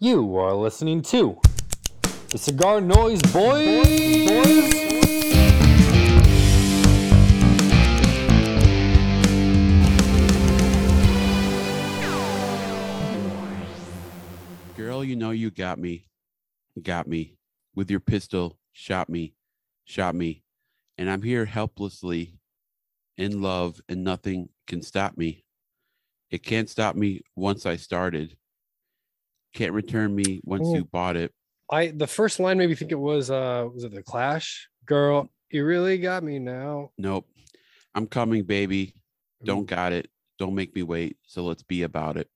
You are listening to the Cigar Noise Boys. Girl, you know you got me. Got me. With your pistol, shot me, shot me. And I'm here helplessly in love, and nothing can stop me. It can't stop me once I started. Can't return me once you bought it. I the first line made me think it was uh was it the Clash? Girl, you really got me now. Nope. I'm coming, baby. Don't got it. Don't make me wait. So let's be about it.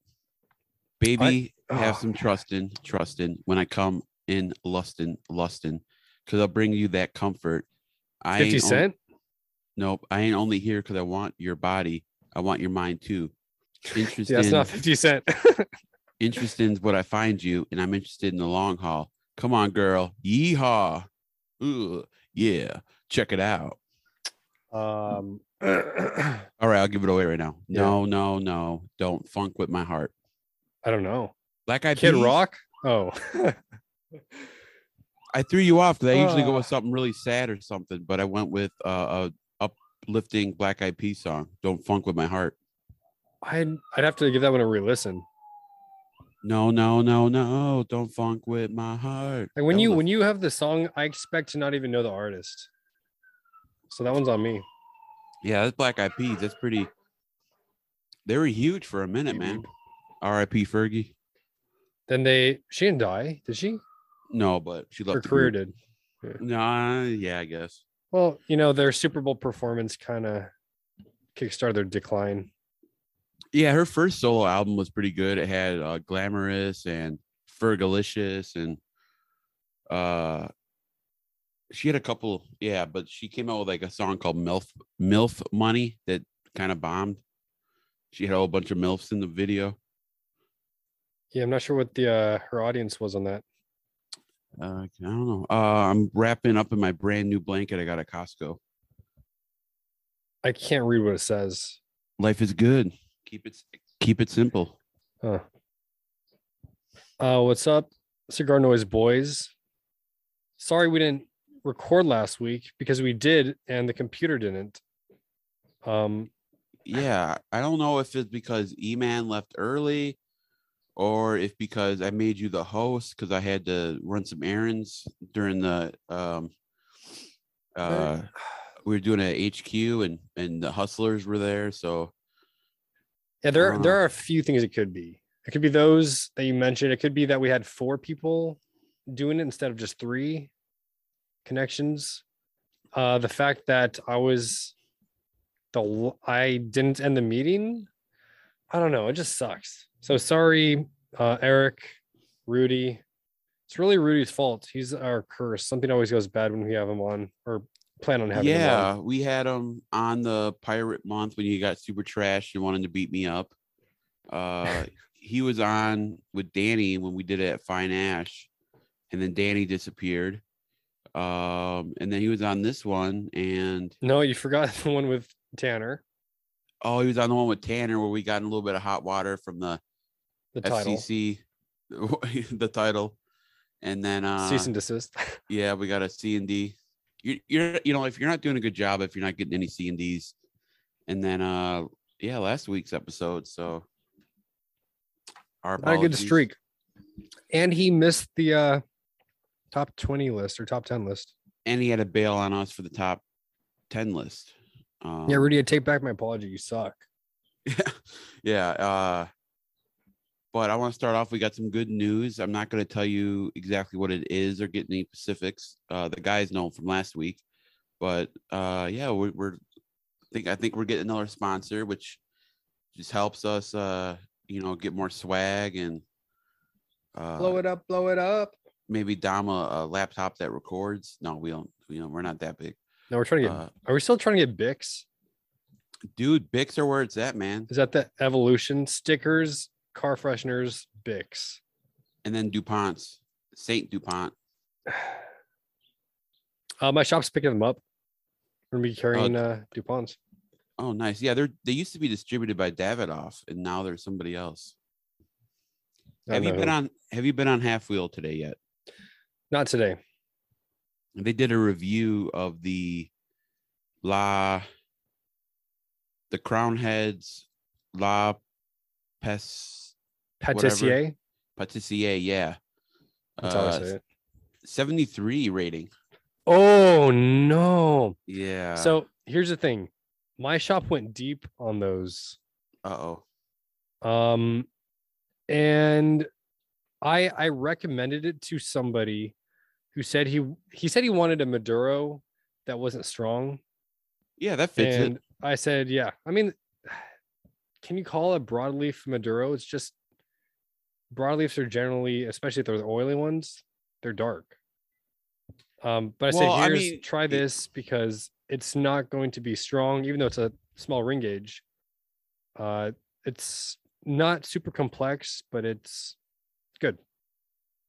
Baby, have oh, some trust in, trust in when I come in lustin, lustin, because I'll bring you that comfort. I Fifty ain't on- Nope. I ain't only here because I want your body. I want your mind too. Interesting. Yeah, that's not Fifty Cent. interested in what I find you, and I'm interested in the long haul. Come on, girl. Yeehaw. Ooh, yeah. Check it out. um, All right, I'll give it away right now. Yeah. No, no, no. Don't funk with my heart. I don't know. Black Eyed Kid Peas, Rock. Oh, I threw you off because I usually go Ah. with something really sad or something, but I went with uh, a uplifting Black Eyed Peas song. Don't funk with my heart. I'd I'd have to give that one a re-listen. No, no, no, no. Don't funk with my heart. Like when you when you have the song, I expect to not even know the artist. So that one's on me. yeah, that's Black Eyed Peas. That's pretty. They were huge for a minute, man. R.I.P. Fergie. Then they she didn't die, did she? No, but she left Her the career group. did. Nah, yeah, I guess. Well, you know, their Super Bowl performance kind of kickstarted their decline. Yeah, her first solo album was pretty good. It had uh, "Glamorous" and "Fergalicious," and uh, she had a couple. Yeah, but she came out with like a song called "MILF MILF Money" that kind of bombed. She had a whole bunch of milfs in the video. Yeah, I'm not sure what the uh, her audience was on that. Uh, I don't know. Uh, I'm wrapping up in my brand new blanket I got at Costco. I can't read what it says. Life is good. Keep it keep it simple. Huh. Uh, what's up, Cigar Noise Boys? Sorry we didn't record last week because we did and the computer didn't. Um, yeah, I don't know if it's because E-Man left early or if because I made you the host because I had to run some errands during the um uh we were doing a HQ and and the hustlers were there. So yeah, there there are a few things it could be. It could be those that you mentioned. It could be that we had four people doing it instead of just three connections. Uh, the fact that I was the I didn't end the meeting. I don't know. It just sucks. So sorry, uh, Eric, Rudy. It's really Rudy's fault. He's our curse. Something always goes bad when we have him on or plan on having yeah, we had him on the pirate month when you got super trashed and wanted to beat me up. Uh he was on with Danny when we did it at Fine Ash, and then Danny disappeared. Um, and then he was on this one, and No, you forgot the one with Tanner, oh, he was on the one with Tanner where we got in a little bit of hot water from the the title. FCC, the title, and then uh, Cease and desist. yeah, we got a C and D. You're, you're, you know, if you're not doing a good job, if you're not getting any C and Ds, and then uh, yeah, last week's episode. So our Not a good streak. And he missed the uh top 20 list or top 10 list. and he had a bail on us for the top ten list. Um, yeah, Rudy, I take back my apology. You suck. yeah, yeah. Uh, but I want to start off. We got some good news. I'm not going to tell you exactly what it is or get any specifics. Uh, the guys know from last week, but uh, yeah, we're, we're I think I think we're getting another sponsor, which just helps us, uh, you know, get more swag and uh, blow it up, blow it up. maybe dom a, a laptop that records. No, we don't. You know, we're not that big. No, we're trying to get Uh, are we still trying to get Bix? dude, Bix are where it's at, man. Is that the evolution stickers, car fresheners, Bix? And then Dupont's Saint Dupont. Uh, my shop's picking them up. We're gonna be carrying uh DuPonts. Oh, nice. Yeah, they're they used to be distributed by Davidoff, and now there's somebody else. Have you been who. on? have you been on Half Wheel today yet? Not today. They did a review of the La, the Crowned Heads La Pes Whatever. Patissier. Patissier, yeah. That's how I Uh, say it. 73 rating. Oh no. Yeah. So here's the thing. My shop went deep on those. uh oh. Um and I I recommended it to somebody who said he he said he wanted a Maduro that wasn't strong. Yeah, that fits and it. I said, yeah. I mean, can you call a broadleaf Maduro? It's just broadleafs are generally, especially if they're the oily ones, they're dark. Um, but I Well, I said, here's mean, try this because it's not going to be strong, even though it's a small ring gauge. Uh, it's not super complex, but it's good.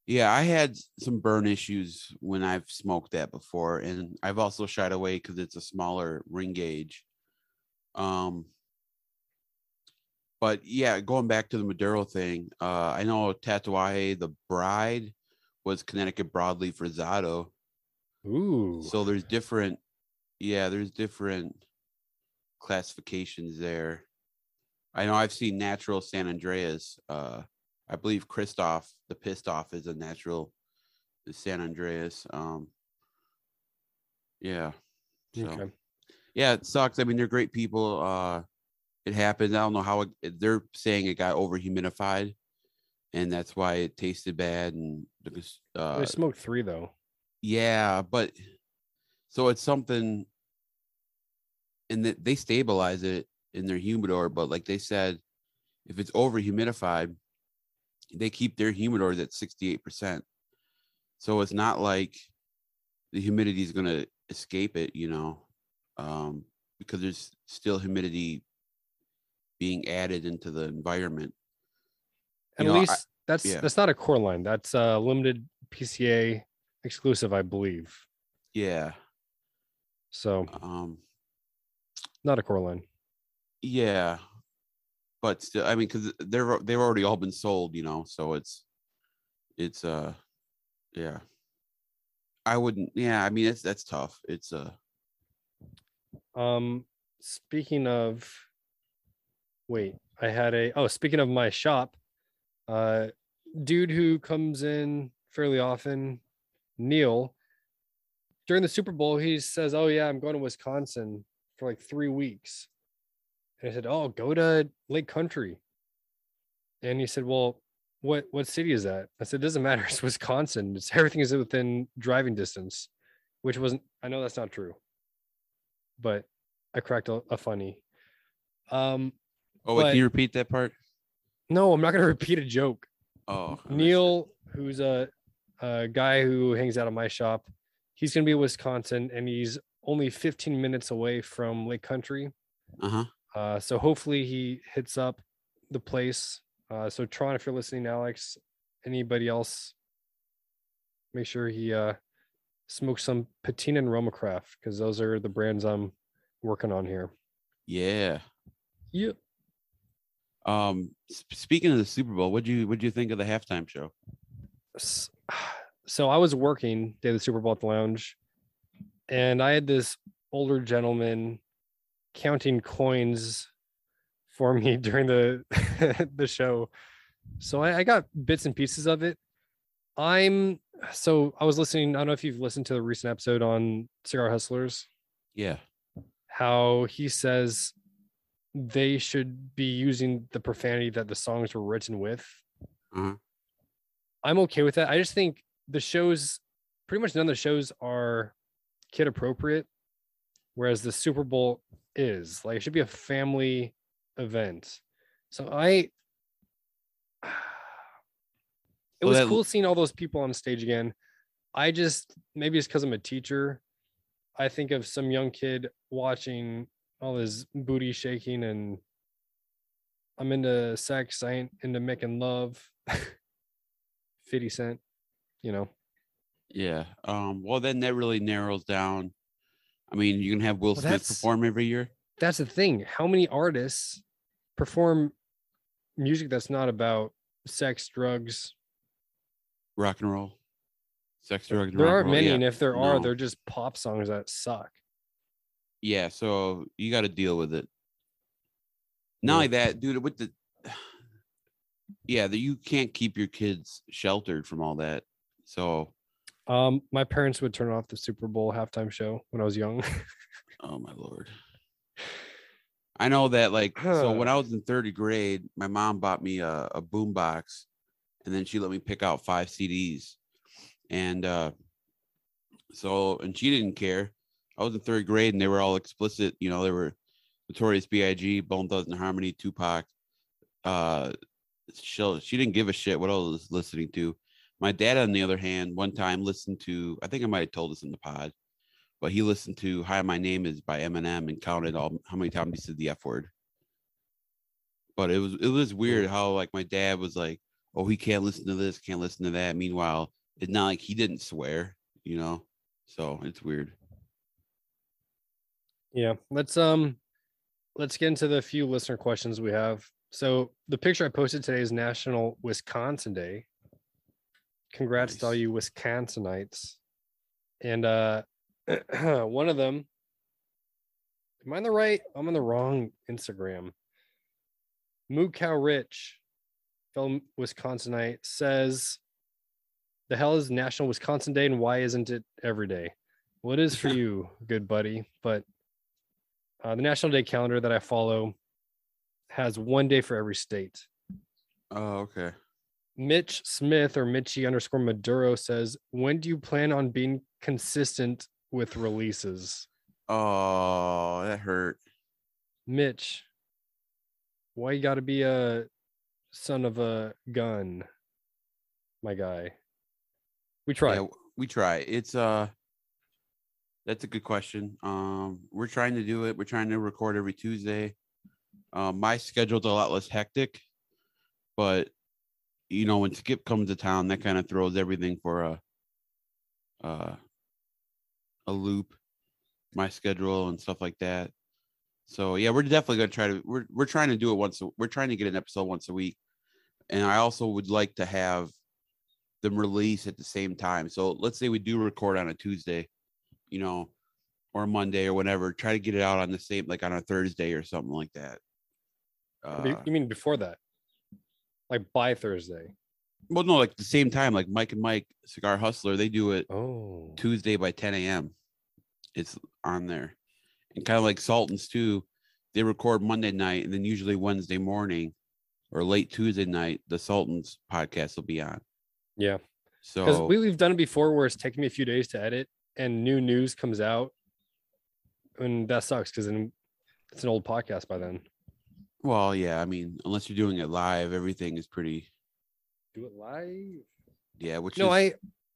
Yeah, I had some burn issues when I've smoked that before, and I've also shied away because it's a smaller ring gauge. Um, but yeah, going back to the Maduro thing, uh, I know Tatuaje, the bride, was Connecticut broadleaf Rosado. Ooh, So there's different, yeah, there's different classifications there. I know I've seen natural San Andreas. Uh, I believe Christoph, the pissed off, is a natural San Andreas. Um, yeah, so okay. yeah, it sucks. I mean, they're great people. Uh, it happens. I don't know how it, they're saying it got over humidified, and that's why it tasted bad. And because uh, they smoked three though. yeah, but so it's something, and that they stabilize it in their humidor. But like they said, if it's over humidified, they keep their humidors at sixty eight percent. So it's not like the humidity is going to escape it, you know, um, because there's still humidity being added into the environment. At You know, I- least that's yeah. that's not a core line. That's a limited PCA exclusive, I believe. Yeah. So Um, not a core line. Yeah, but still, I mean, because they're they've already all been sold, you know, so it's it's uh, yeah. I wouldn't. Yeah, I mean, it's that's tough. It's uh, Um, speaking of, wait, I had a oh, speaking of my shop, uh, dude who comes in fairly often, Neil. During the Super Bowl, he says, "Oh yeah, I'm going to Wisconsin for like three weeks," and I said, "Oh, go to Lake Country," and he said, "Well." What what city is that? I said, it doesn't matter. It's Wisconsin. It's everything is within driving distance, which wasn't. I know that's not true, but I cracked a, a funny. Um, oh, wait, But- can you repeat that part? no, I'm not gonna repeat a joke. Oh, I missed it. Neil, who's a, a guy who hangs out at my shop, he's gonna be in Wisconsin, and he's only 15 minutes away from Lake Country. Uh-huh. Uh, so hopefully he hits up the place. Uh, so Tron, if you're listening, Alex, anybody else, make sure he uh smokes some Patina and Romacraft because those are the brands I'm working on here. Yeah. Yep. Um, speaking of the Super Bowl, what'd you what'd you think of the halftime show? so I was working day of the Super Bowl at the lounge, and I had this older gentleman counting coins for me during the the show. So I, I got bits and pieces of it. I'm so I was listening. I don't know if you've listened to the recent episode on Cigar Hustlers, Yeah. how he says they should be using the profanity that the songs were written with. Uh-huh. I'm okay with that. I just think the shows, pretty much none of the shows are kid appropriate, whereas the Super Bowl is like it should be a family event. So I, it Well, was that- cool seeing all those people on stage again. I just maybe it's because I'm a teacher. I think of some young kid watching all his booty shaking and I'm into sex. I ain't into making love. 50 Cent, you know. Yeah. Um, well then that really narrows down. I mean, you can have Will Well, Smith perform every year. That's the thing. How many artists perform music that's not about sex, drugs, rock and roll, sex, drugs, There rock aren't and roll. many, Yeah. and if there are, No. they're just pop songs that suck. Yeah so you got to deal with it not Yeah. only that dude with the yeah that you can't keep your kids sheltered from all that so Um, my parents would turn off the Super Bowl halftime show when I was young. oh my lord i know that like so when i was in third grade my mom bought me a, a boom box and then she let me pick out five cds and uh so and she didn't care i was in third grade and they were all explicit you know they were notorious big bone thugs and harmony tupac uh she, she didn't give a shit what i was listening to. My dad on the other hand one time listened to i think i might have told this in the pod but he listened to hi my name is by eminem and counted all how many times he said the f word. But it was it was weird how like my dad was like oh he can't listen to this can't listen to that. Meanwhile it's not like he didn't swear you know? So it's weird Yeah, let's um let's get into the few listener questions we have. So the picture I posted today is National Wisconsin Day. Congrats to all you Wisconsinites. And uh one of them Am I on the right? I'm on the wrong Instagram. Moo Cow Rich, fellow Wisconsinite, says the hell is National Wisconsin Day and why isn't it every day? Well, it is for you, good buddy, but uh, the National Day calendar that I follow has one day for every state. oh okay Mitch Smith or Mitchy underscore Maduro says, When do you plan on being consistent with releases? oh that hurt Mitch, why you got to be a son of a gun, my guy? We try. Yeah, we try. It's uh that's a good question. Um we're trying to do it. We're trying to record every Tuesday. Um my schedule's a lot less hectic, but you know, when Skip comes to town, that kind of throws everything for a uh a loop, my schedule and stuff like that. So yeah, we're definitely gonna try to we're we're trying to do it once a, we're trying to get an episode once a week. And I also would like to have them release at the same time. So let's say we do record on a Tuesday, you know, or Monday or whatever. Try to get it out on the same, like on a Thursday or something like that. Uh, you mean before that? Like by Thursday. well, no, like the same time, like Mike and Mike Cigar Hustler, they do it Oh. Tuesday by 10 a.m. It's on there, and kind of like Sultans too. They record Monday night, and then usually Wednesday morning or late Tuesday night, the Sultans podcast will be on. Yeah. So we, we've done it before where it's taken me a few days to edit and new news comes out. And that sucks because then it's an old podcast by then. Well, yeah, I mean, unless you're doing it live, everything is pretty Do it live. yeah, which No, is I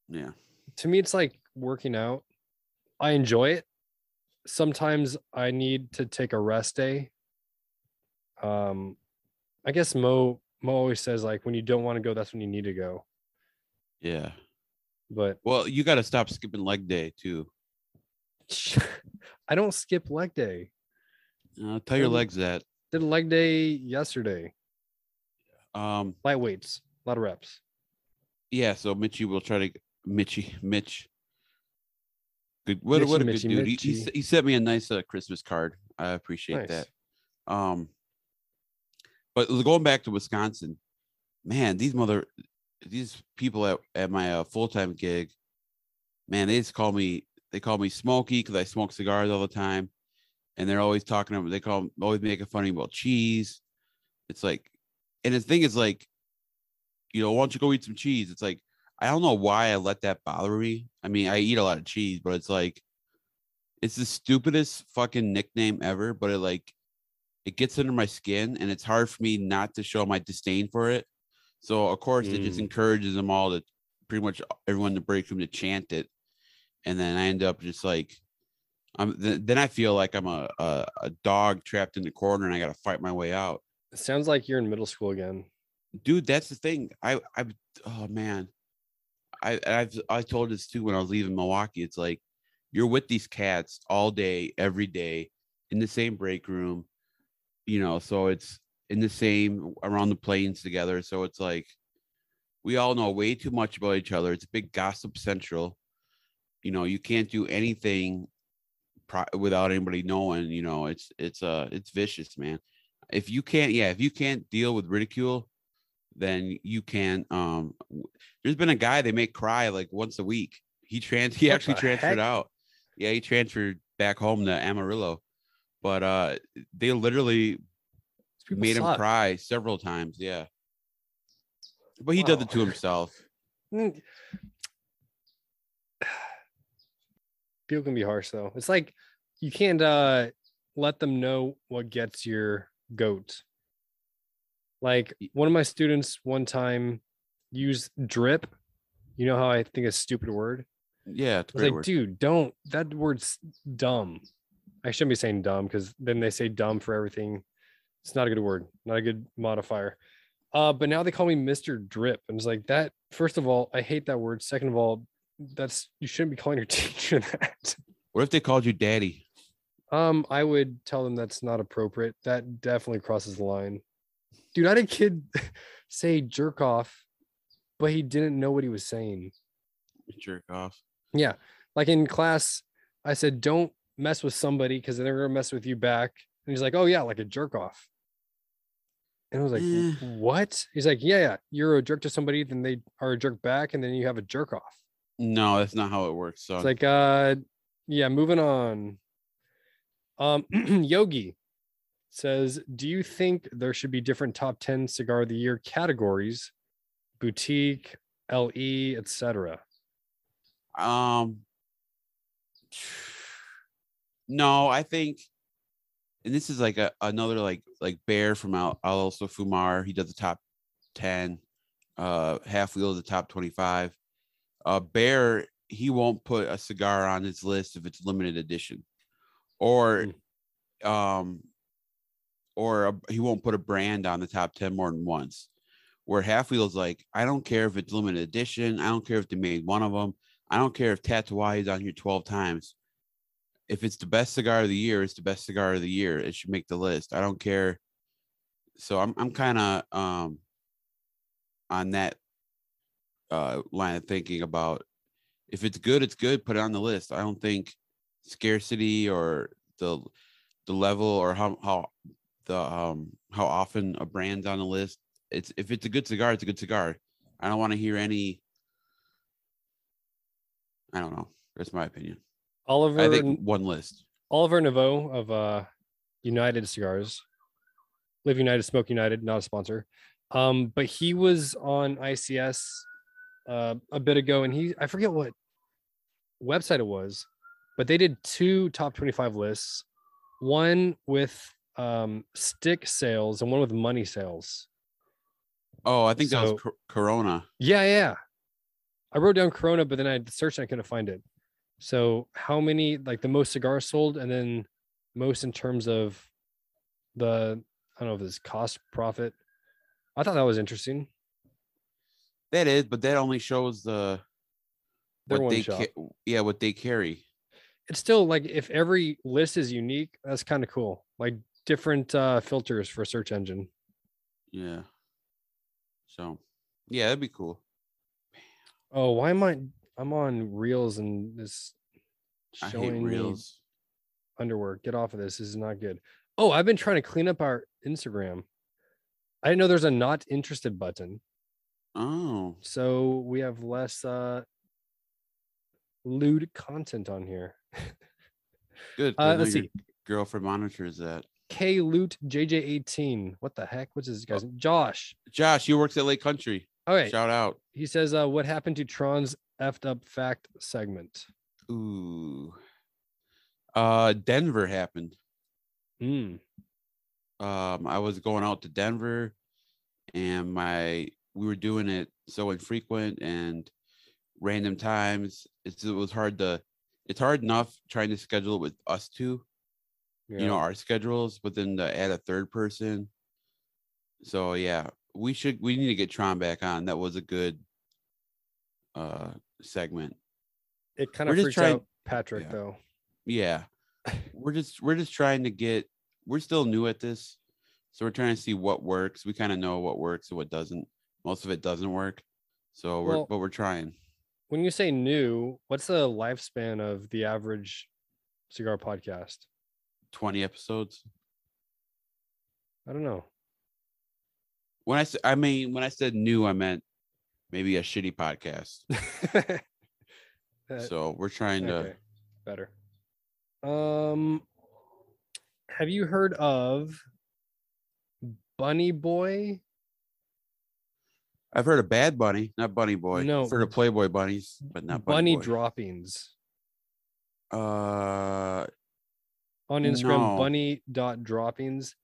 yeah. to me it's like working out. I enjoy it. Sometimes I need to take a rest day. Um I guess Mo Mo always says like when you don't want to go, that's when you need to go. Yeah. But Well, you got to stop skipping leg day too. I don't skip leg day. Uh, tell your legs that. Did leg day yesterday. Um, Light weights, a lot of reps. yeah. So Mitchy will try to Mitchy Mitch. Good. What, what a Mitchy, good dude. He, he, he sent me a nice uh, Christmas card. I appreciate Nice. that. Um, but going back to Wisconsin, man, these mother, these people at, at my uh, full time gig, man, they just call me. They call me Smoky because I smoke cigars all the time, and they're always talking. About, they call always making fun of me about cheese. It's like, and the thing is like, you know, why don't you go eat some cheese? It's like I don't know why I let that bother me. I mean, I eat a lot of cheese, but it's like, it's the stupidest fucking nickname ever. But it like, it gets under my skin, and it's hard for me not to show my disdain for it. So of course, it just Mm. encourages them all to pretty much everyone in the break room to chant it, and then I end up just like, I'm th- then I feel like I'm a, a a dog trapped in the corner, and I got to fight my way out. It sounds like you're in middle school again. dude that's the thing. I i oh man. I i've i told this too when i was leaving milwaukee. It's like you're with these cats all day every day in the same break room you know? So it's in the same around the planes together so it's like we all know way too much about each other. It's a big gossip central. You know, you can't do anything pri- without anybody knowing. You know, it's it's uh it's vicious, man. If you can't, yeah, if you can't deal with ridicule, then you can. Um, there's been a guy they make cry like once a week. He trans he actually transferred heck? out. Yeah, he transferred back home to Amarillo, but uh, they literally people made him cry several times. Yeah, but he does Wow. it to himself. Mm. People can be harsh though. It's like you can't uh let them know what gets your goat. Like one of my students one time used drip. You know how I think a stupid word? Yeah, it's a I was like, word. dude, don't that word's dumb. I shouldn't be saying dumb because then they say dumb for everything. It's not a good word, not a good modifier. Uh, but now they call me Mr. Drip. And it's like that. First of all, I hate that word. Second of all, that's you shouldn't be calling your teacher that. What if they called you daddy? Um, I would tell them that's not appropriate. That definitely crosses the line. Dude, I had a kid say jerk off, but he didn't know what he was saying. Jerk off. Yeah. Like in class, I said, don't mess with somebody because they're to mess with you back. And he's like, oh, yeah, like a jerk off. And I was like, Eh. what? He's like, yeah, yeah. You're a jerk to somebody, then they are a jerk back, and then you have a jerk off. No, that's not how it works. So It's like, uh, yeah, moving on. Um, Yogi says, do you think there should be different top 10 cigar of the year categories, boutique, LE, etc.? Um, no, I think, and this is like a another like like Bear from Al also Fumar. He does the top ten. Uh, Half Wheel is the top twenty five. Uh, Bear he won't put a cigar on his list if it's limited edition, or, um, or a, he won't put a brand on the top ten more than once. Where Half Wheel's like, I don't care if it's limited edition. I don't care if they made one of them. I don't care if Tatuaje is on here 12 times. If it's the best cigar of the year, it's the best cigar of the year. It should make the list. I don't care. So I'm I'm kind of um on that uh line of thinking about if it's good, it's good, put it on the list. I don't think scarcity or the the level or how how the um how often a brand's on the list. It's if it's a good cigar, it's a good cigar. I don't want to hear any I don't know. That's my opinion. Oliver, I think one list. Oliver Naveau of uh, United Cigars, Live United, Smoke United, not a sponsor. Um, but he was on ICS uh, a bit ago, and he I forget what website it was, but they did two top 25 lists, one with um, stick sales and one with money sales. Oh, I think that was Cor- Corona. Yeah, yeah. I wrote down Corona, but then I searched and I couldn't find it. So how many like the most cigars sold and then most in terms of the I don't know if it's cost profit. I thought that was interesting. That is, but that only shows the They're what one they shot. ca- yeah what they carry. It's still like if every list is unique, that's kind of cool. Like different uh filters for search engine. Yeah. So, yeah, that'd be cool. Oh, why am I I'm on reels and this showing reels. underwear. Get off of this. This is not good. Oh, I've been trying to clean up our Instagram. I didn't know there's a not interested button. Oh, So we have less uh lewd content on here. good. I Uh, know let's your see. Girlfriend monitors that. K Loot JJ18. What the heck? What's this guy's name? Josh. Josh, he works at Lake Country. Okay. Shout out. He says, uh, what happened to Tron's effed up fact segment? Ooh. Uh, Denver happened. Hmm. um i was going out to denver and my we were doing it so infrequent and random times it's, it was hard to it's hard enough trying to schedule it with us two you know our schedules but then to add a third person so yeah we should we need to get tron back on that was a good uh segment it kind we're of just freaked trying- out Patrick yeah. though. yeah we're just we're just trying to get we're still new at this so we're trying to see what works we kind of know what works and what doesn't most of it doesn't work So we're Well- but we're trying. When you say new, what's the lifespan of the average cigar podcast? 20 episodes. I don't know. When I said I mean when I said new, I meant maybe a shitty podcast. So we're trying to okay, better. Um, have you heard of Bunny Boy? I've heard of Bad Bunny, not Bunny Boy. No. I've heard of Playboy bunnies, but not Bunny, Bunny Boy. droppings uh on Instagram. No. Bunny dot droppings.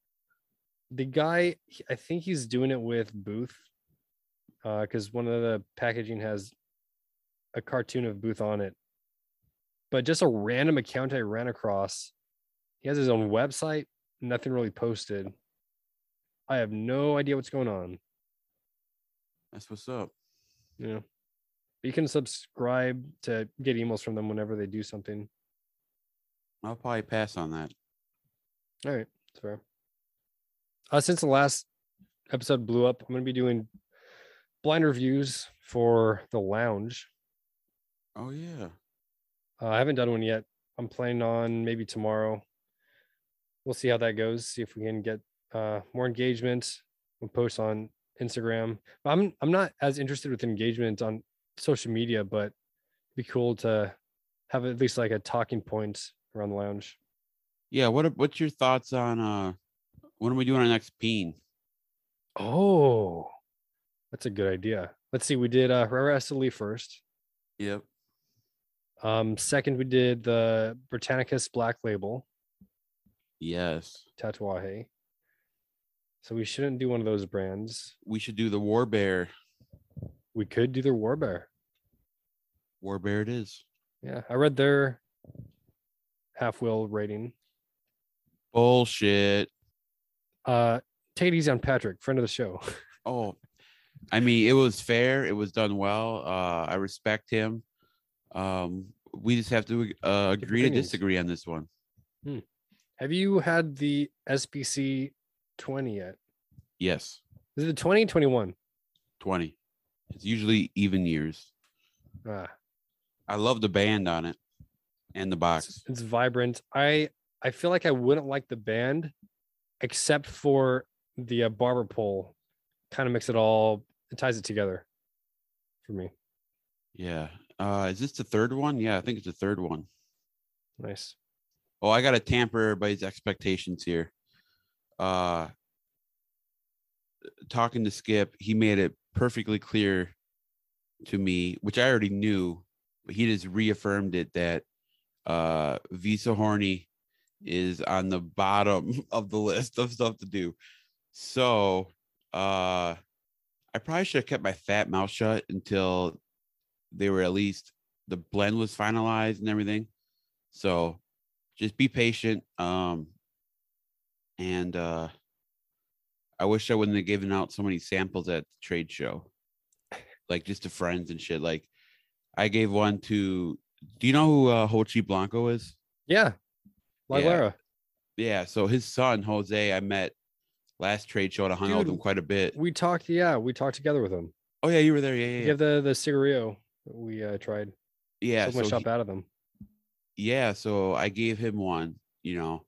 The guy, I think he's doing it with Booth, uh, because one of the packaging has a cartoon of Booth on it. But just a random account I ran across. He has his own website. Nothing really posted. I have no idea what's going on. that's what's up. Yeah. You can subscribe to get emails from them whenever they do something. I'll probably pass on that. All right, that's fair. Uh, since the last episode blew up, I'm going to be doing blind reviews for the lounge. Oh yeah. Uh, I haven't done one yet. I'm planning on maybe tomorrow. We'll see how that goes. See if we can get uh, more engagement. We'll post on Instagram. But I'm I'm not as interested with engagement on social media, but it'd be cool to have at least like a talking point around the lounge. Yeah, what what's your thoughts on uh when are we doing on our next peen? Oh, that's a good idea. Let's see. We did uh, Herrera Esteli first. Yep. Um, second, we did the Britannicus Black Label Yes. Tatuaje. So we shouldn't do one of those brands. We should do the War Bear. We could do their War Bear. War Bear it is. Yeah, I read their half wheel rating. Bullshit. Uh, take it easy on Patrick, friend of the show. Oh, I mean, it was fair. It was done well. Uh, I respect him. Um, we just have to uh, agree to disagree on this one. Have you had the SPC 20 yet? Yes, Is it 20, 21? twenty. It's usually even years. Ah, I love the band on it and the it's, box. it's vibrant. I I feel like I wouldn't like the band except for the uh, barber pole. Kind of makes it all. It ties it together for me. Yeah. Uh, is this the third one? Yeah, I think it's the third one. Nice. Oh, I gotta tamper everybody's expectations here. Uh talking to Skip, he made it perfectly clear to me, which I already knew, but he just reaffirmed it that uh Visa Horny is on the bottom of the list of stuff to do. So uh I probably should have kept my fat mouth shut until they were at least the blend was finalized and everything. So just be patient. Um, and uh, I wish I wouldn't have given out so many samples at the trade show, like just to friends and shit. Like I gave one to. Do you know who uh, Jochy Blanco is? Yeah. Yeah. La Galera. Yeah. So his son Jose, I met last trade show. and I hung out with him quite a bit. We talked. Yeah, we talked together with him. Oh yeah, you were there. Yeah, yeah, yeah. the the cigarillo that we uh, tried. yeah so much so up out of them. yeah so i gave him one you know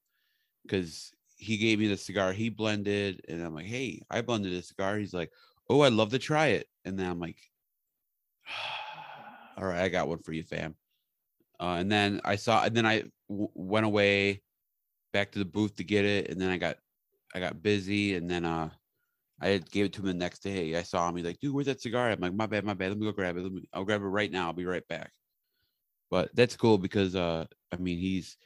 because he gave me the cigar he blended and i'm like hey i blended a cigar he's like oh i'd love to try it and then i'm like all right i got one for you fam uh, and then i saw and then i w- went away back to the booth to get it and then i got i got busy and then uh I gave it to him the next day. I saw him. He's like, "Dude, where's that cigar?" I'm like, "My bad, my bad. Let me go grab it. Let me, I'll grab it right now. I'll be right back." but that's cool because uh i mean he's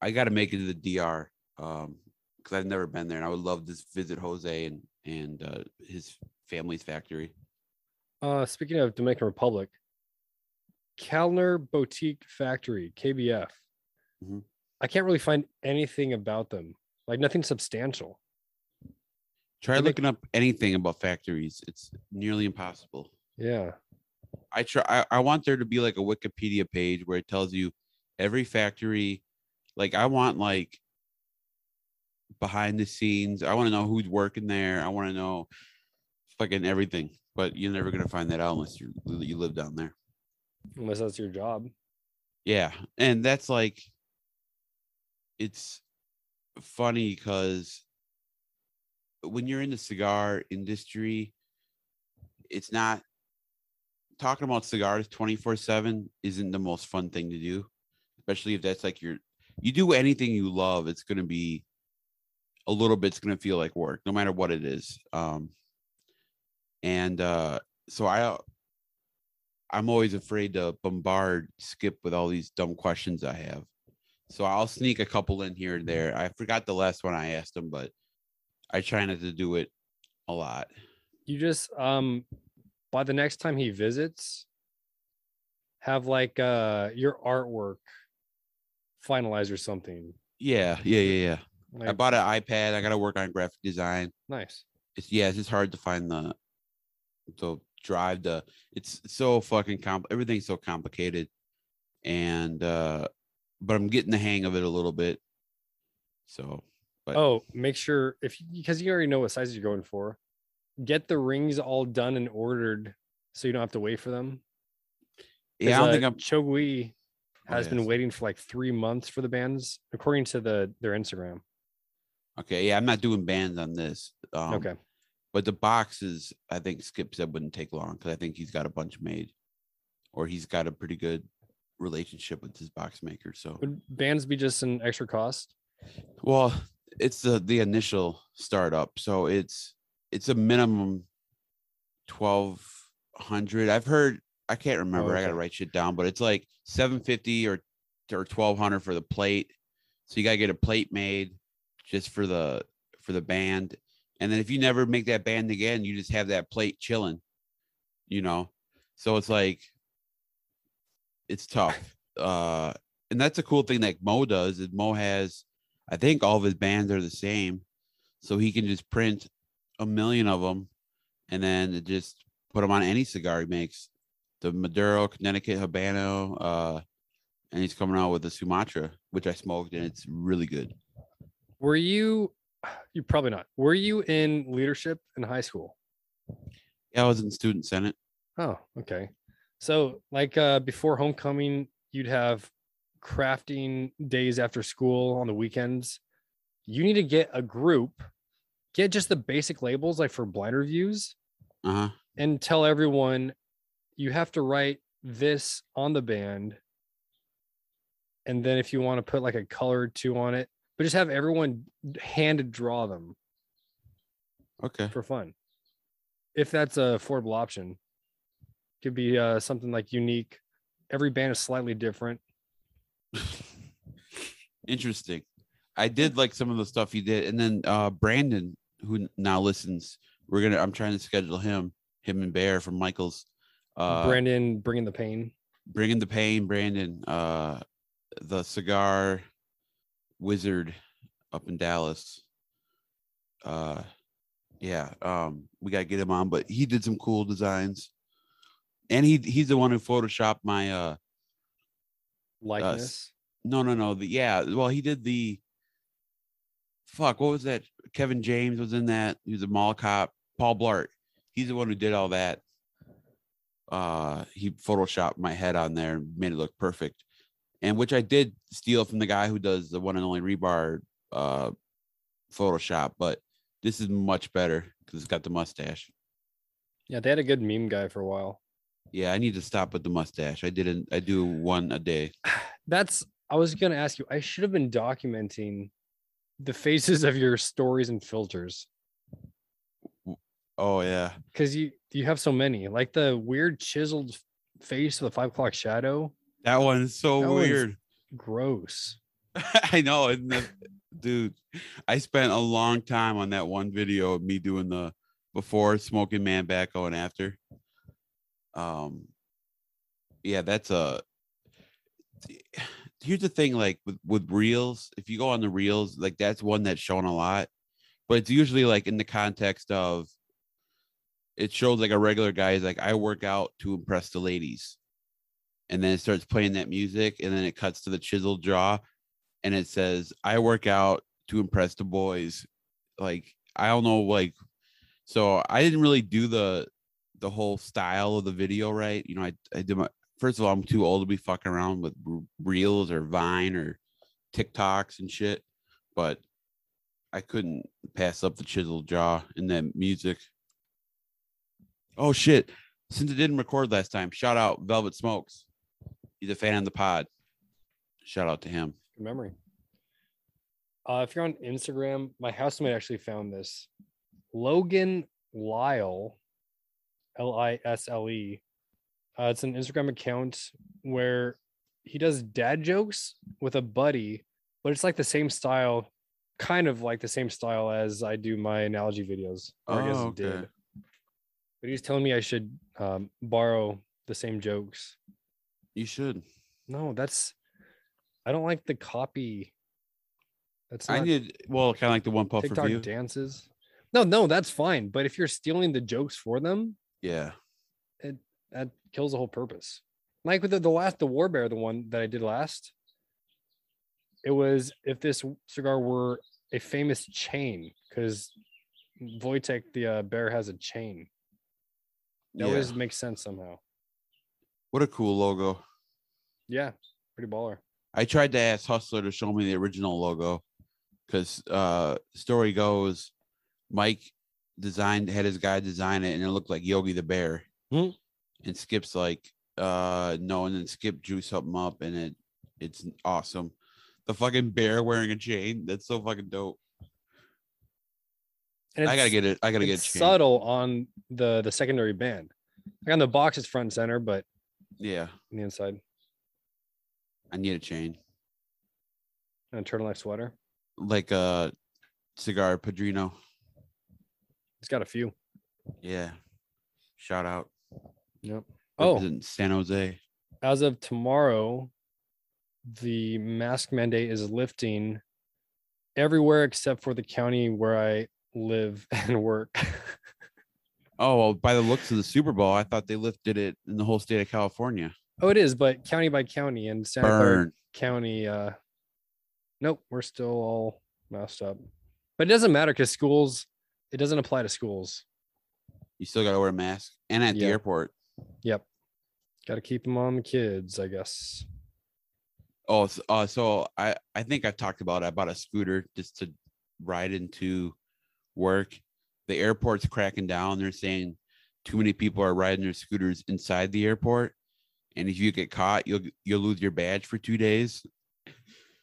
i got to make it to the dr um because i've never been there and i would love to visit jose and and uh his family's factory Uh, speaking of Dominican Republic, Kelner Boutique Factory (KBF). Mhm. I can't really find anything about them. Like nothing substantial. try looking up anything about factories it's nearly impossible Yeah. i try I, I want there to be like a wikipedia page where it tells you every factory like i want like behind the scenes i want to know who's working there i want to know fucking everything. But you're never gonna find that out unless you you live down there. Unless that's your job. Yeah, and that's like, it's funny because when you're in the cigar industry, it's not talking about cigars 24 7 isn't the most fun thing to do, especially if that's like your you do anything you love, it's gonna be a little bit's gonna feel like work, no matter what it is. Um and uh so I I'm always afraid to bombard Skip with all these dumb questions I have. So I'll sneak a couple in here and there. I forgot the last one I asked him, but I try not to do it a lot. You just um by the next time he visits, have like uh your artwork finalized or something. Yeah, yeah, yeah, yeah. I bought an iPad. I got to work on graphic design. nice. It's yeah, it's just hard to find the the drive. The it's so fucking comp. Everything's so complicated, and uh but I'm getting the hang of it a little bit. So, but Oh, make sure if because you already know what sizes you're going for, get the rings all done and ordered so you don't have to wait for them. yeah, I don't 'Cause, think uh, I'm. Chogui Oh, has been waiting for like three months for the bands, according to the their Instagram. Okay, yeah, I'm not doing bands on this. Um, okay. But the boxes, I think Skip said wouldn't take long because I think he's got a bunch made, or he's got a pretty good relationship with his box maker. So, Would bands be just an extra cost? well, it's the the initial startup, so it's it's a minimum twelve hundred. I've heard I can't remember. Oh, I gotta write shit down, but it's like seven fifty or or twelve hundred for the plate. So you gotta get a plate made just for the for the band, and then if you never make that band again, you just have that plate chilling, you know. So it's like it's tough. Uh, and that's a cool thing that Mo does. Is Mo has, I think all of his bands are the same, so he can just print a million of them, and then just put them on any cigar he makes. The Maduro, Connecticut Habano, uh, and he's coming out with the Sumatra, which I smoked, and it's really good. Were you? You probably not. Were you in leadership in high school? Yeah, I was in student senate. Oh, okay. So, like uh, before homecoming, you'd have crafting days after school on the weekends. You need to get a group, get just the basic labels like for blind reviews, Uh huh. and tell everyone you have to write this on the band. And then if you want to put like a color or two on it, but just have everyone hand draw them Okay. for fun. If that's a affordable option, could be uh, something like unique. Every band is slightly different. Interesting. I did like some of the stuff you did, and then uh Brandon, who now listens, we're gonna. I'm trying to schedule him, him and Bear from Michaels. Uh, Brandon bringing the pain. bringing the pain, Brandon. Uh, the cigar wizard up in Dallas. Uh, yeah. Um, we gotta get him on, but he did some cool designs, and he he's the one who photoshopped my uh Likeness. no, no, no. The yeah. Well, he did the. Fuck. What was that? Kevin James was in that. He was a mall cop. Paul Blart. He's the one who did all that. Uh, he photoshopped my head on there and made it look perfect, and which I did steal from the guy who does the one and only rebar uh Photoshop. But this is much better because it's got the mustache. Yeah, they had a good meme guy for a while. Yeah, I need to stop with the mustache. I didn't. I do one a day. That's I was gonna ask you. I should have been documenting the faces of your stories and filters Oh yeah. because you you have so many. Like the weird chiseled face with the five o'clock shadow. That one's so That one's- weird. Gross. I know, dude. I spent a long time on that one video of me doing the before smoking man back and after. Um, yeah, that's a. Here's the thing, like with with reels, if you go on the reels, like that's one that's shown a lot, but it's usually like in the context of. It shows like a regular guy is like I work out to impress the ladies, and then it starts playing that music, and then it cuts to the chiseled jaw, and it says I work out to impress the boys. Like I don't know, like So I didn't really do the the whole style of the video right. You know, I I did my first of all, I'm too old to be fucking around with reels or Vine or TikToks and shit. But I couldn't pass up the chiseled jaw and that music. Oh shit! Since it didn't record last time, shout out Velvet Smokes. He's a fan of the pod. Shout out to him. Good memory. Uh, if you're on Instagram, my housemate actually found this. Logan Lisle, L I S L E. Uh, it's an Instagram account where he does dad jokes with a buddy, but it's like the same style, kind of like the same style as I do my analogy videos. Or I guess Oh, it did. But he's telling me I should um, borrow the same jokes. You should. No, that's I don't like the copy. That's I need well, kind of like the one puff TikTok review. dances. No, no, that's fine. But if you're stealing the jokes for them, Yeah. It that kills the whole purpose. Like with the, the last the War Bear, the one that I did last, it was if this cigar were a famous chain, because Wojtek the uh, bear has a chain. That yeah. always makes sense somehow. What a cool logo. Yeah, pretty baller. I tried to ask Hustler to show me the original logo because uh story goes Mike designed had his guy design it and it looked like Yogi the Bear. Hmm. And Skip's like, uh no, and then Skip drew something up and it it's awesome. The fucking bear wearing a chain. That's so fucking dope. And I gotta get it. I gotta get it's subtle on the the secondary band. Like on the box, it's front and center, but Yeah, on the inside, I need a chain. and a turtleneck sweater. Like a cigar Padrino. It's got a few. Yeah. Shout out. Yep. Oh, in San Jose. as of tomorrow, the mask mandate is lifting everywhere except for the county where I live and work. Oh, well, by the looks of the Super Bowl, I thought they lifted it in the whole state of California. oh, it is, but county by county and Santa Clara Burn. County. Uh, nope, we're still all masked up. But it doesn't matter because schools. It doesn't apply to schools. You still got to wear a mask and at the airport. Yep. Got to keep them on the kids, I guess. Oh, s- uh, so I I think I've talked about. It. I bought a scooter just to ride into work. The airport's cracking down. They're saying too many people are riding their scooters inside the airport, and if you get caught, you'll you'll lose your badge for two days.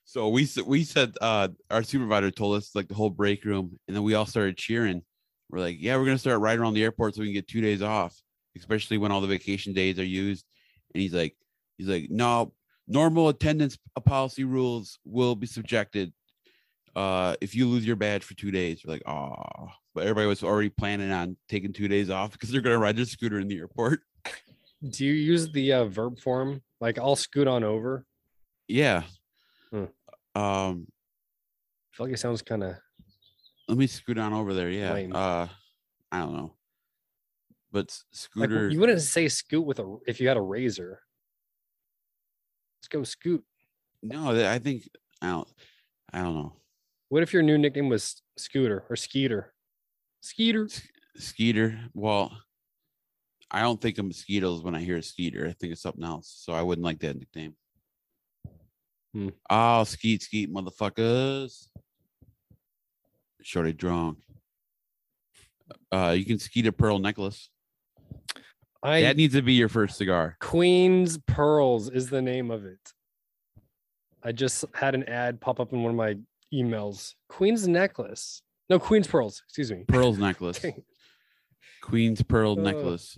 So we we said uh, our supervisor told us like the whole break room, and then we all started cheering. We're like, yeah, we're gonna start riding around the airport so we can get two days off, especially when all the vacation days are used. And he's like, he's like, no, normal attendance policy rules will be subjected uh if you lose your badge for two days. You're like, oh, but everybody was already planning on taking two days off because they're gonna ride their scooter in the airport. Do you use the uh, verb form? Like I'll scoot on over. Yeah. Hmm. Um, I feel like it sounds kind of let me scoot on over there. Yeah. Lame. Uh, I don't know, but s- like scooter. you wouldn't say scoot with a if you had a razor. Let's go scoot. no, I think I don't. I don't know. What if your new nickname was Scooter or Skeeter? Skeeter. Skeeter. Well, I don't think of mosquitoes when I hear Skeeter. I think it's something else. So I wouldn't like that nickname. Hmm. Oh, skeet skeet motherfuckers. Shorty drunk. Uh, you can skeet a pearl necklace. I that needs to be your first cigar. Queen's Pearls is the name of it. I just had an ad pop up in one of my emails. Queen's necklace. No, Queen's Pearls. Excuse me. Pearls necklace. Queen's pearl Uh, necklace.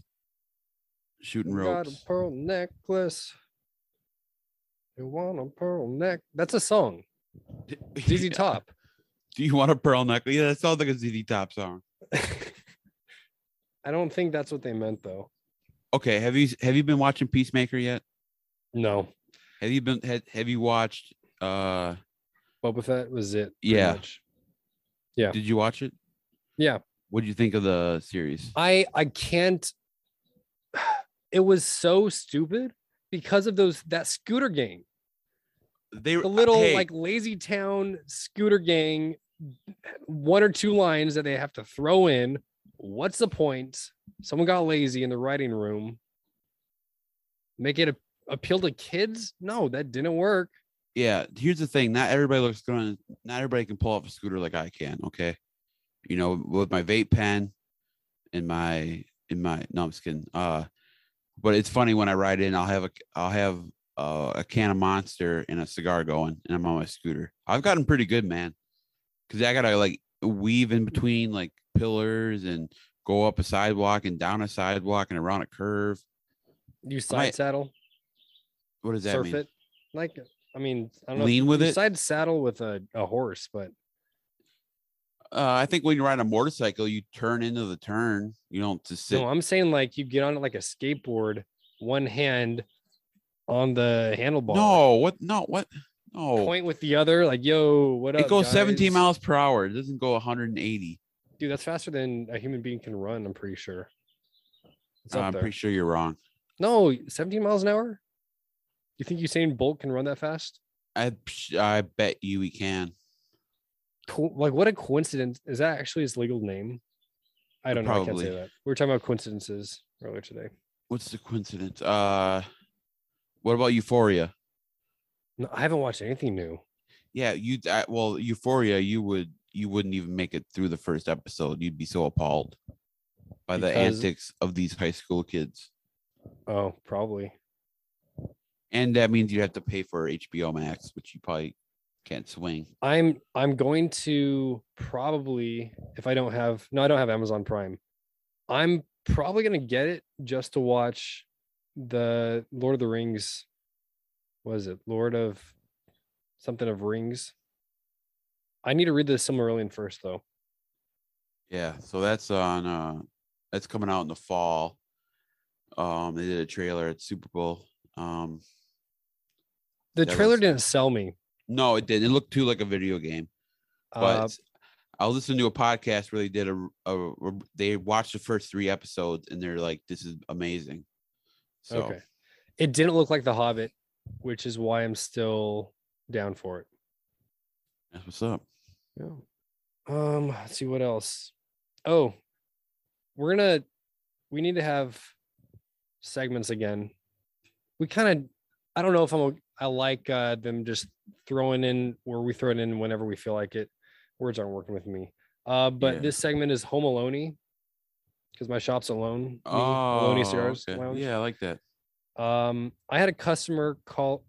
Shooting Got ropes. a pearl necklace. You want a pearl neck? That's a song. ZZ Top. Do you want a pearl necklace? Yeah, that sounds like a ZZ Top song. I don't think that's what they meant though. Okay, have you have you been watching Peacemaker yet? No. Have you been had, have you watched uh Boba Fett was it. Yeah. much. Yeah. did you watch it? Yeah. What did you think of the series? I I can't. It was so stupid because of those that scooter gang, They were the little hey, like lazy town scooter gang. One or two lines that they have to throw in what's the point? Someone got lazy in the writing room. Make it a, appeal to kids? No, that didn't work. Yeah here's the thing not everybody looks good not everybody can pull off a scooter like i can okay? You know with my vape pen and my in my no i'm just kidding uh but it's funny when i ride in i'll have a i'll have uh, a can of monster and a cigar going and i'm on my scooter. I've gotten pretty good man because i gotta like weave in between like pillars and go up a sidewalk and down a sidewalk and around a curve. You side saddle, what does that surf mean? it. Like, I mean, I don't know. Lean you- with it? Side saddle with a, a horse, but uh, i think when you ride a motorcycle you turn into the turn you don't just sit no, I'm saying like you get on it like a skateboard, one hand on the handlebar. No, what? No, what? No, Point with the other, like, yo, what up? it goes 17 miles per hour. It doesn't go 180. Dude, that's faster than a human being can run, I'm pretty sure. Uh, I'm pretty sure you're wrong. No, 17 miles an hour? You think Usain Bolt can run that fast? I I bet you he can. Co- like, what a coincidence. Is that actually his legal name? I don't know. I can't Probably. say that. We were talking about coincidences earlier today. What's the coincidence? Uh, what about Euphoria? No, I haven't watched anything new. Yeah, you. I, well, Euphoria, you would you wouldn't even make it through the first episode. You'd be so appalled by the antics of these high school kids, Oh, probably. And that means you have to pay for HBO Max, which you probably can't swing. I'm I'm going to probably if I don't have no, I don't have Amazon Prime. I'm probably gonna get it just to watch the Lord of the Rings. What is it? Lord of something of Rings. I need to read the Silmarillion first though. Yeah, so that's on uh that's coming out in the fall. Um they did a trailer at Super Bowl. Um The That trailer was- didn't sell me. no, it didn't. It looked too like a video game. But Uh, I listened to a podcast where they did a, a, a- they watched the first three episodes and they're like, this is amazing. So okay. It didn't look like The Hobbit, which is why I'm still down for it. that's what's up. Yeah. Um, let's see what else. Oh, we're gonna we need to have segments again. We kind of I don't know if I'm I like uh them just throwing in where we throw it in whenever we feel like it. Words aren't working with me. Uh, but Yeah. this segment is home alone because my shop's alone. Oh, Alone Cigars okay. Lounge. yeah, I like that. Um, I had a customer call.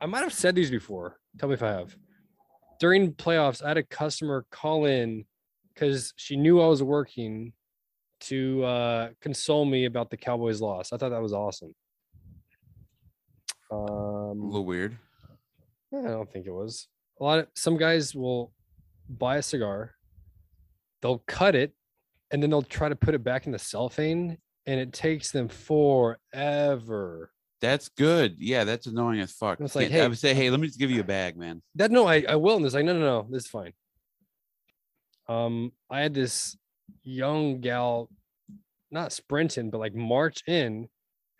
I might have said these before. Tell me if I have. During playoffs, I had a customer call in because she knew I was working to uh, console me about the Cowboys' loss. I thought that was awesome. A Um, little weird. I don't think it was. A lot of some guys will buy a cigar, they'll cut it, and then they'll try to put it back in the cellophane, and it takes them forever. That's good. Yeah, that's annoying as fuck. It's like, Can't- I hey, would say, hey, let me just give you a bag, man. That no, I, I will. And it's like, no, no, no, this is fine. Um, I had this young gal, not sprinting, but like march in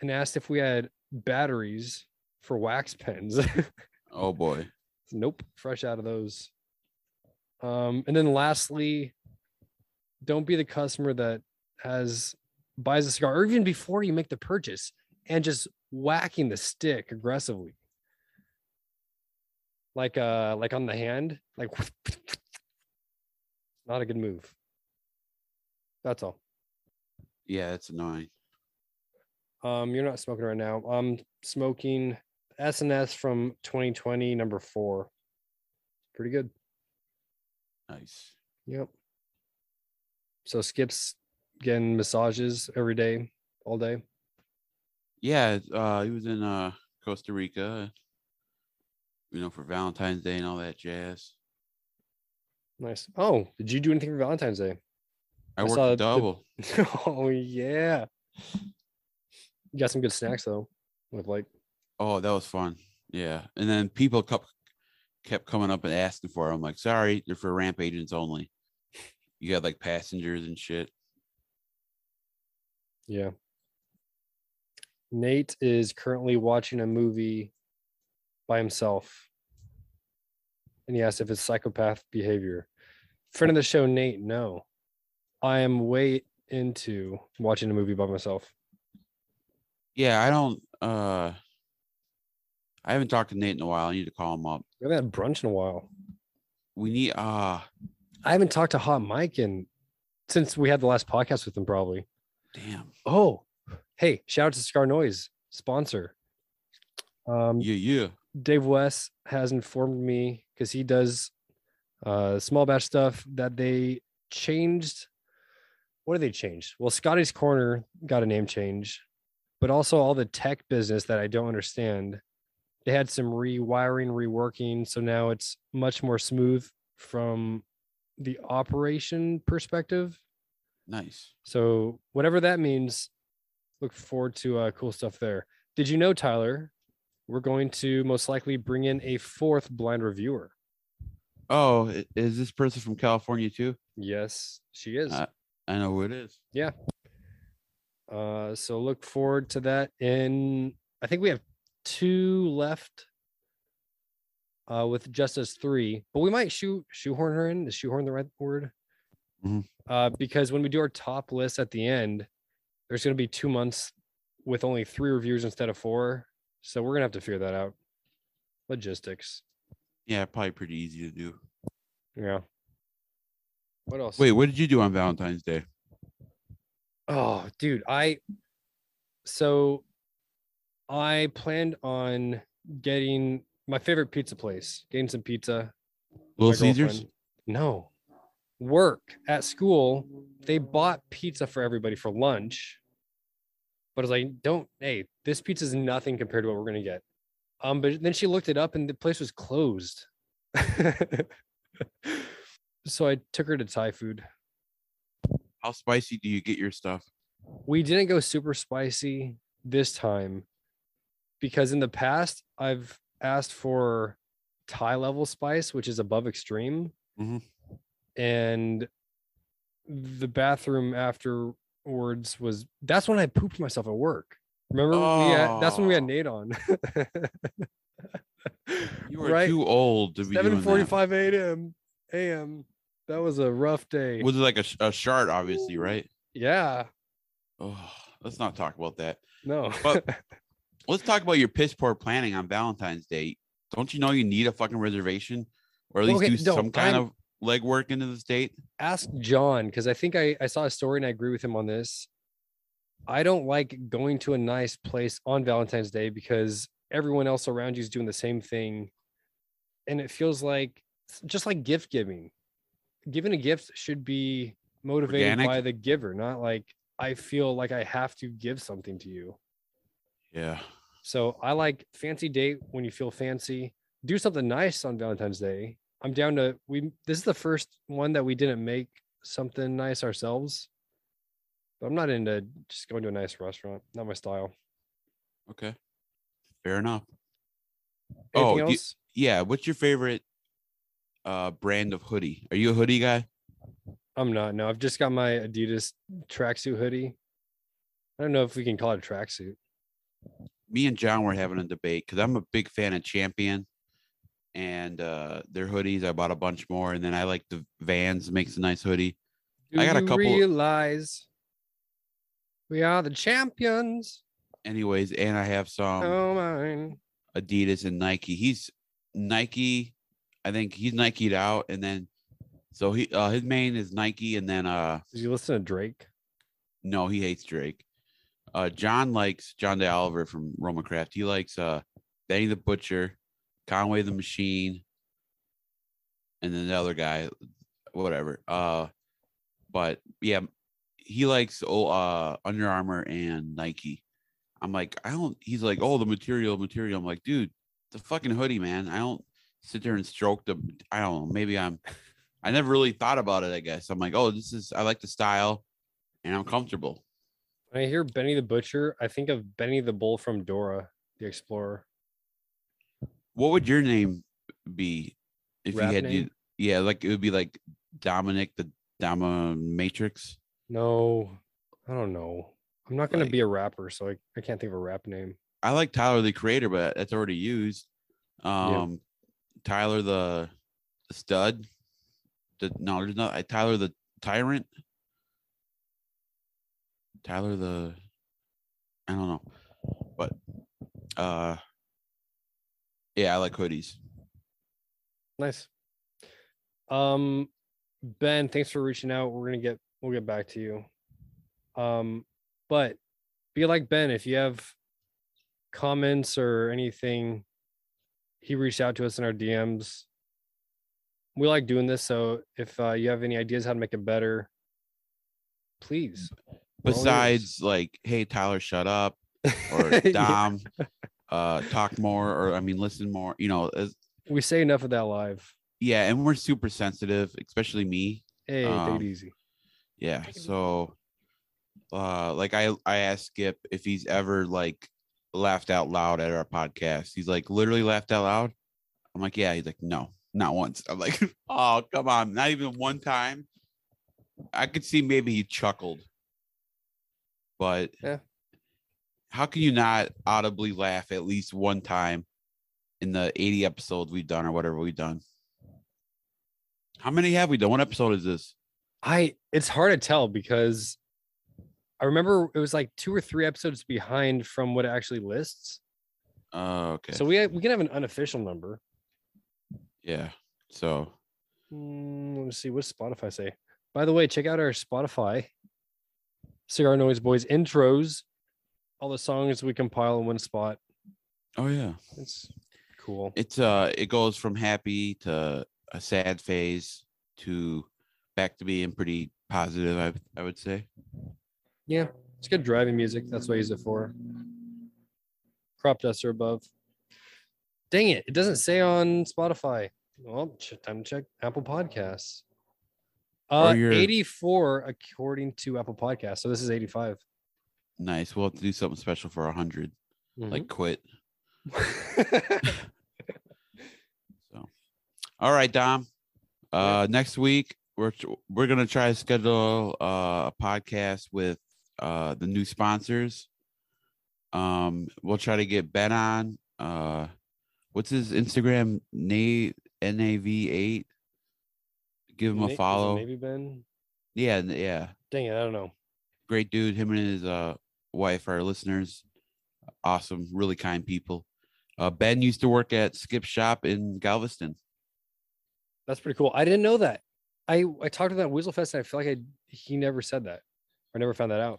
and asked if we had batteries for wax pens. Oh boy. nope, fresh out of those. Um, and then lastly, don't be the customer that has buys a cigar, or even before you make the purchase, and just whacking the stick aggressively. Like uh like on the hand, like not a good move. That's all. Yeah, it's annoying. Um, you're not smoking right now. I'm smoking SNS from 2020, number four. Pretty good. Nice. Yep. So Skip's getting massages every day, all day. Yeah, uh, he was in uh Costa Rica, you know, for Valentine's Day and all that jazz. Nice. Oh, did you do anything for Valentine's Day? I I worked saw a the- double. oh yeah. You got some good snacks though, with like Oh, that was fun. Yeah. And then people kept kept coming up and asking for it. I'm like, sorry, they're for ramp agents only. You got like passengers and shit. yeah. Nate is currently watching a movie by himself. And he asked if it's psychopath behavior. Friend of the show, Nate, no. I am way into watching a movie by myself. Yeah, I don't. uh I haven't talked to Nate in a while. I need to call him up. We haven't had brunch in a while. We need. uh I haven't talked to Hot Mike in since we had the last podcast with him, probably. Damn. Oh, hey, shout out to Scar Noise sponsor. Um, Yeah, yeah. Dave West has informed me because he does uh, small batch stuff that they changed. What did they change? Well, Scotty's Corner got a name change, but also all the tech business that I don't understand. They had some rewiring, reworking, so now it's much more smooth from the operation perspective. Nice. So whatever that means, look forward to uh, cool stuff there. Did you know, Tyler? We're going to most likely bring in a fourth blind reviewer. Oh, is this person from California too? Yes, she is. Uh, I know who it is. Yeah. Uh, so look forward to that. In I think we have two left. Uh, with just us three, but we might shoe shoehorn her in. Is shoehorn the right word? Mhm. Uh, because when we do our top list at the end, there's going to be two months with only three reviews instead of four. So we're gonna have to figure that out. Logistics. Yeah, probably pretty easy to do. Yeah. What else? Wait, what did you do on Valentine's Day? Oh, dude, I so I planned on getting my favorite pizza place, getting some pizza. Little Caesars? No. Work at school, they bought pizza for everybody for lunch. But I was like, don't, hey, this pizza is nothing compared to what we're gonna get. Um, but then she looked it up and the place was closed. so I took her to Thai food. How spicy do you get your stuff? we didn't go super spicy this time because in the past I've asked for Thai level spice, which is above extreme, Mhm. and the bathroom afterwards was that's when I pooped myself at work. Remember, we had, that's when we had Oh. Nate on. You were right, too old to be doing seven forty-five a.m. a.m. That was a rough day. Was it like a, a shard, obviously, right? yeah, Oh, let's not talk about that. no. But- Let's talk about your piss poor planning on Valentine's Day. Don't you know you need a fucking reservation or at least Okay, do no, some kind I'm- of legwork into the state? ask John because I think I, I saw a story and I agree with him on this. I don't like going to a nice place on Valentine's Day because everyone else around you is doing the same thing. And it feels like just like gift giving. Giving a gift should be motivated Organic? by the giver, not like I feel like I have to give something to you. Yeah. So I like fancy date when you feel fancy. Do something nice on Valentine's Day. I'm down to we this is the first one that we didn't make something nice ourselves. But I'm not into just going to a nice restaurant. Not my style. Okay. Fair enough. Anything Oh, you- Yeah. What's your favorite uh brand of hoodie? Are you a hoodie guy? I'm not. No, I've just got my Adidas tracksuit hoodie. I don't know if we can call it a tracksuit. Me and John were having a debate because I'm a big fan of Champion and uh their hoodies. I bought a bunch more, and then I like the Vans makes a nice hoodie. Do I got a you couple- realize we are the champions. Anyways, and I have some oh mine. Adidas and Nike. He's Nike. I think he's Nike'd out, and then so he uh his main is Nike, and then uh Did you listen to Drake? no, he hates Drake. Uh John likes John Day Oliver from RoMa Craft. He likes uh Benny the Butcher, Conway the Machine, and then the other guy, whatever. Uh but yeah, he likes oh uh Under Armour and Nike. I'm like, I don't he's like, oh the material, material. I'm like, dude, the fucking hoodie, man. I don't sit there and stroke the I don't know, maybe I'm I never really thought about it, I guess. I'm like, oh, this is I like the style and I'm comfortable. When I hear Benny the Butcher, I think of Benny the Bull from Dora the Explorer. What would your name be if Rap you had name? to yeah, like it would be like Dominic the Dama Matrix. No, I don't know. I'm not gonna Like- be a rapper, so I, I can't think of a rap name. I like Tyler the Creator, but that's already used. Um Tyler the, the stud. The no, there's not uh, Tyler the Tyrant. Tyler the I don't know. But uh yeah, I like hoodies. Nice. Um, Ben, thanks for reaching out. We're gonna get we'll get back to you. Um, but be like Ben if you have comments or anything. He reached out to us in our DMs. We like doing this, so if uh, you have any ideas how to make it better, please. We're all. Besides like, hey Tyler, shut up or Yeah. Dom, uh talk more or I mean listen more, you know, as, we say enough of that live. yeah, and we're super sensitive, especially me. Hey, take Um, it easy. Yeah. Take it easy. So uh like I I asked Skip if he's ever like laughed out loud at our podcast. He's like literally laughed out loud. I'm like, yeah, he's like, no, not once. I'm like, oh come on, not even one time. I could see maybe he chuckled. But Yeah. how can you not audibly laugh at least one time in the 80 episodes we've done or whatever we've done? How many have we done? What episode is this? I it's hard to tell because I remember it was like two or three episodes behind from what it actually lists. Oh, okay. So we we can have an unofficial number. Yeah. So Mm, let me see. What does Spotify say? By the way, check out our Spotify Cigar Noise Boys intros. All the songs we compile in one spot. oh yeah. It's cool. It's uh it goes from happy to a sad phase to back to being pretty positive, I I would say. Yeah, it's good driving music. That's what I use it for. Crop duster above. Dang it! It doesn't say on Spotify. Well, time to check Apple Podcasts. Uh, your- 84 according to Apple Podcast. So this is 85. Nice. We'll have to do something special for a 100 Like quit. So all right, Dom. Uh next week we're we're gonna try to schedule uh, a podcast with uh the new sponsors. Um we'll try to get Ben on. Uh what's his Instagram? Nate NAV8. Give him a follow. Maybe Ben. Yeah, yeah. Dang it, I don't know. Great dude. Him and his uh wife are listeners. Awesome, really kind people. Uh Ben used to work at Skip Shop in Galveston. That's pretty cool. I didn't know that. I I talked to that Weasel Fest and I feel like I he never said that. I never found that out.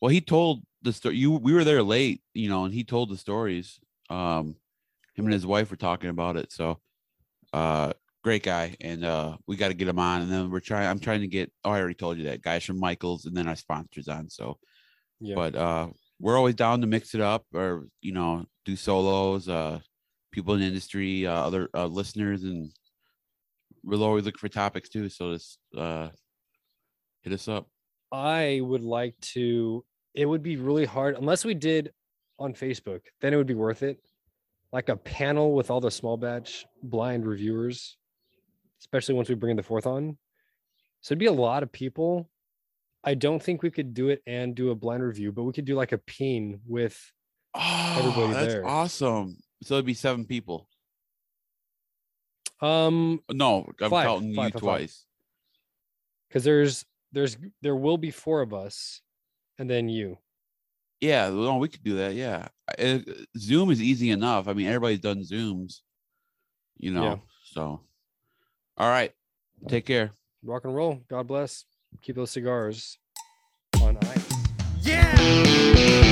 Well, he told the story. You we were there late, you know, and he told the stories. Um, him and his wife were talking about it. So, uh, great guy, and uh, we got to get him on. And then we're trying. I'm trying to get. Oh, I already told you that guys from Michaels, and then our sponsors on. So, Yeah. but uh, we're always down to mix it up, or you know, do solos. Uh, people in the industry, uh, other uh, listeners, and we'll always look for topics too. So just uh, hit us up. I would like to. It would be really hard unless we did on Facebook. Then it would be worth it. Like a panel with all the small batch blind reviewers, especially once we bring in the fourth on. So it'd be a lot of people. I don't think we could do it and do a blind review, but we could do like a peen with. Oh, Everybody that's there. awesome. So it'd be seven people. Um, No, I'm Five, counting five, you five, twice. because there's there's there will be four of us, and then you. Yeah, no, we could do that. Yeah, Uh, Zoom is easy enough. I mean, everybody's done Zooms, you know. Yeah. So, all right, take care. Rock and roll. God bless. Keep those cigars on ice. Yeah!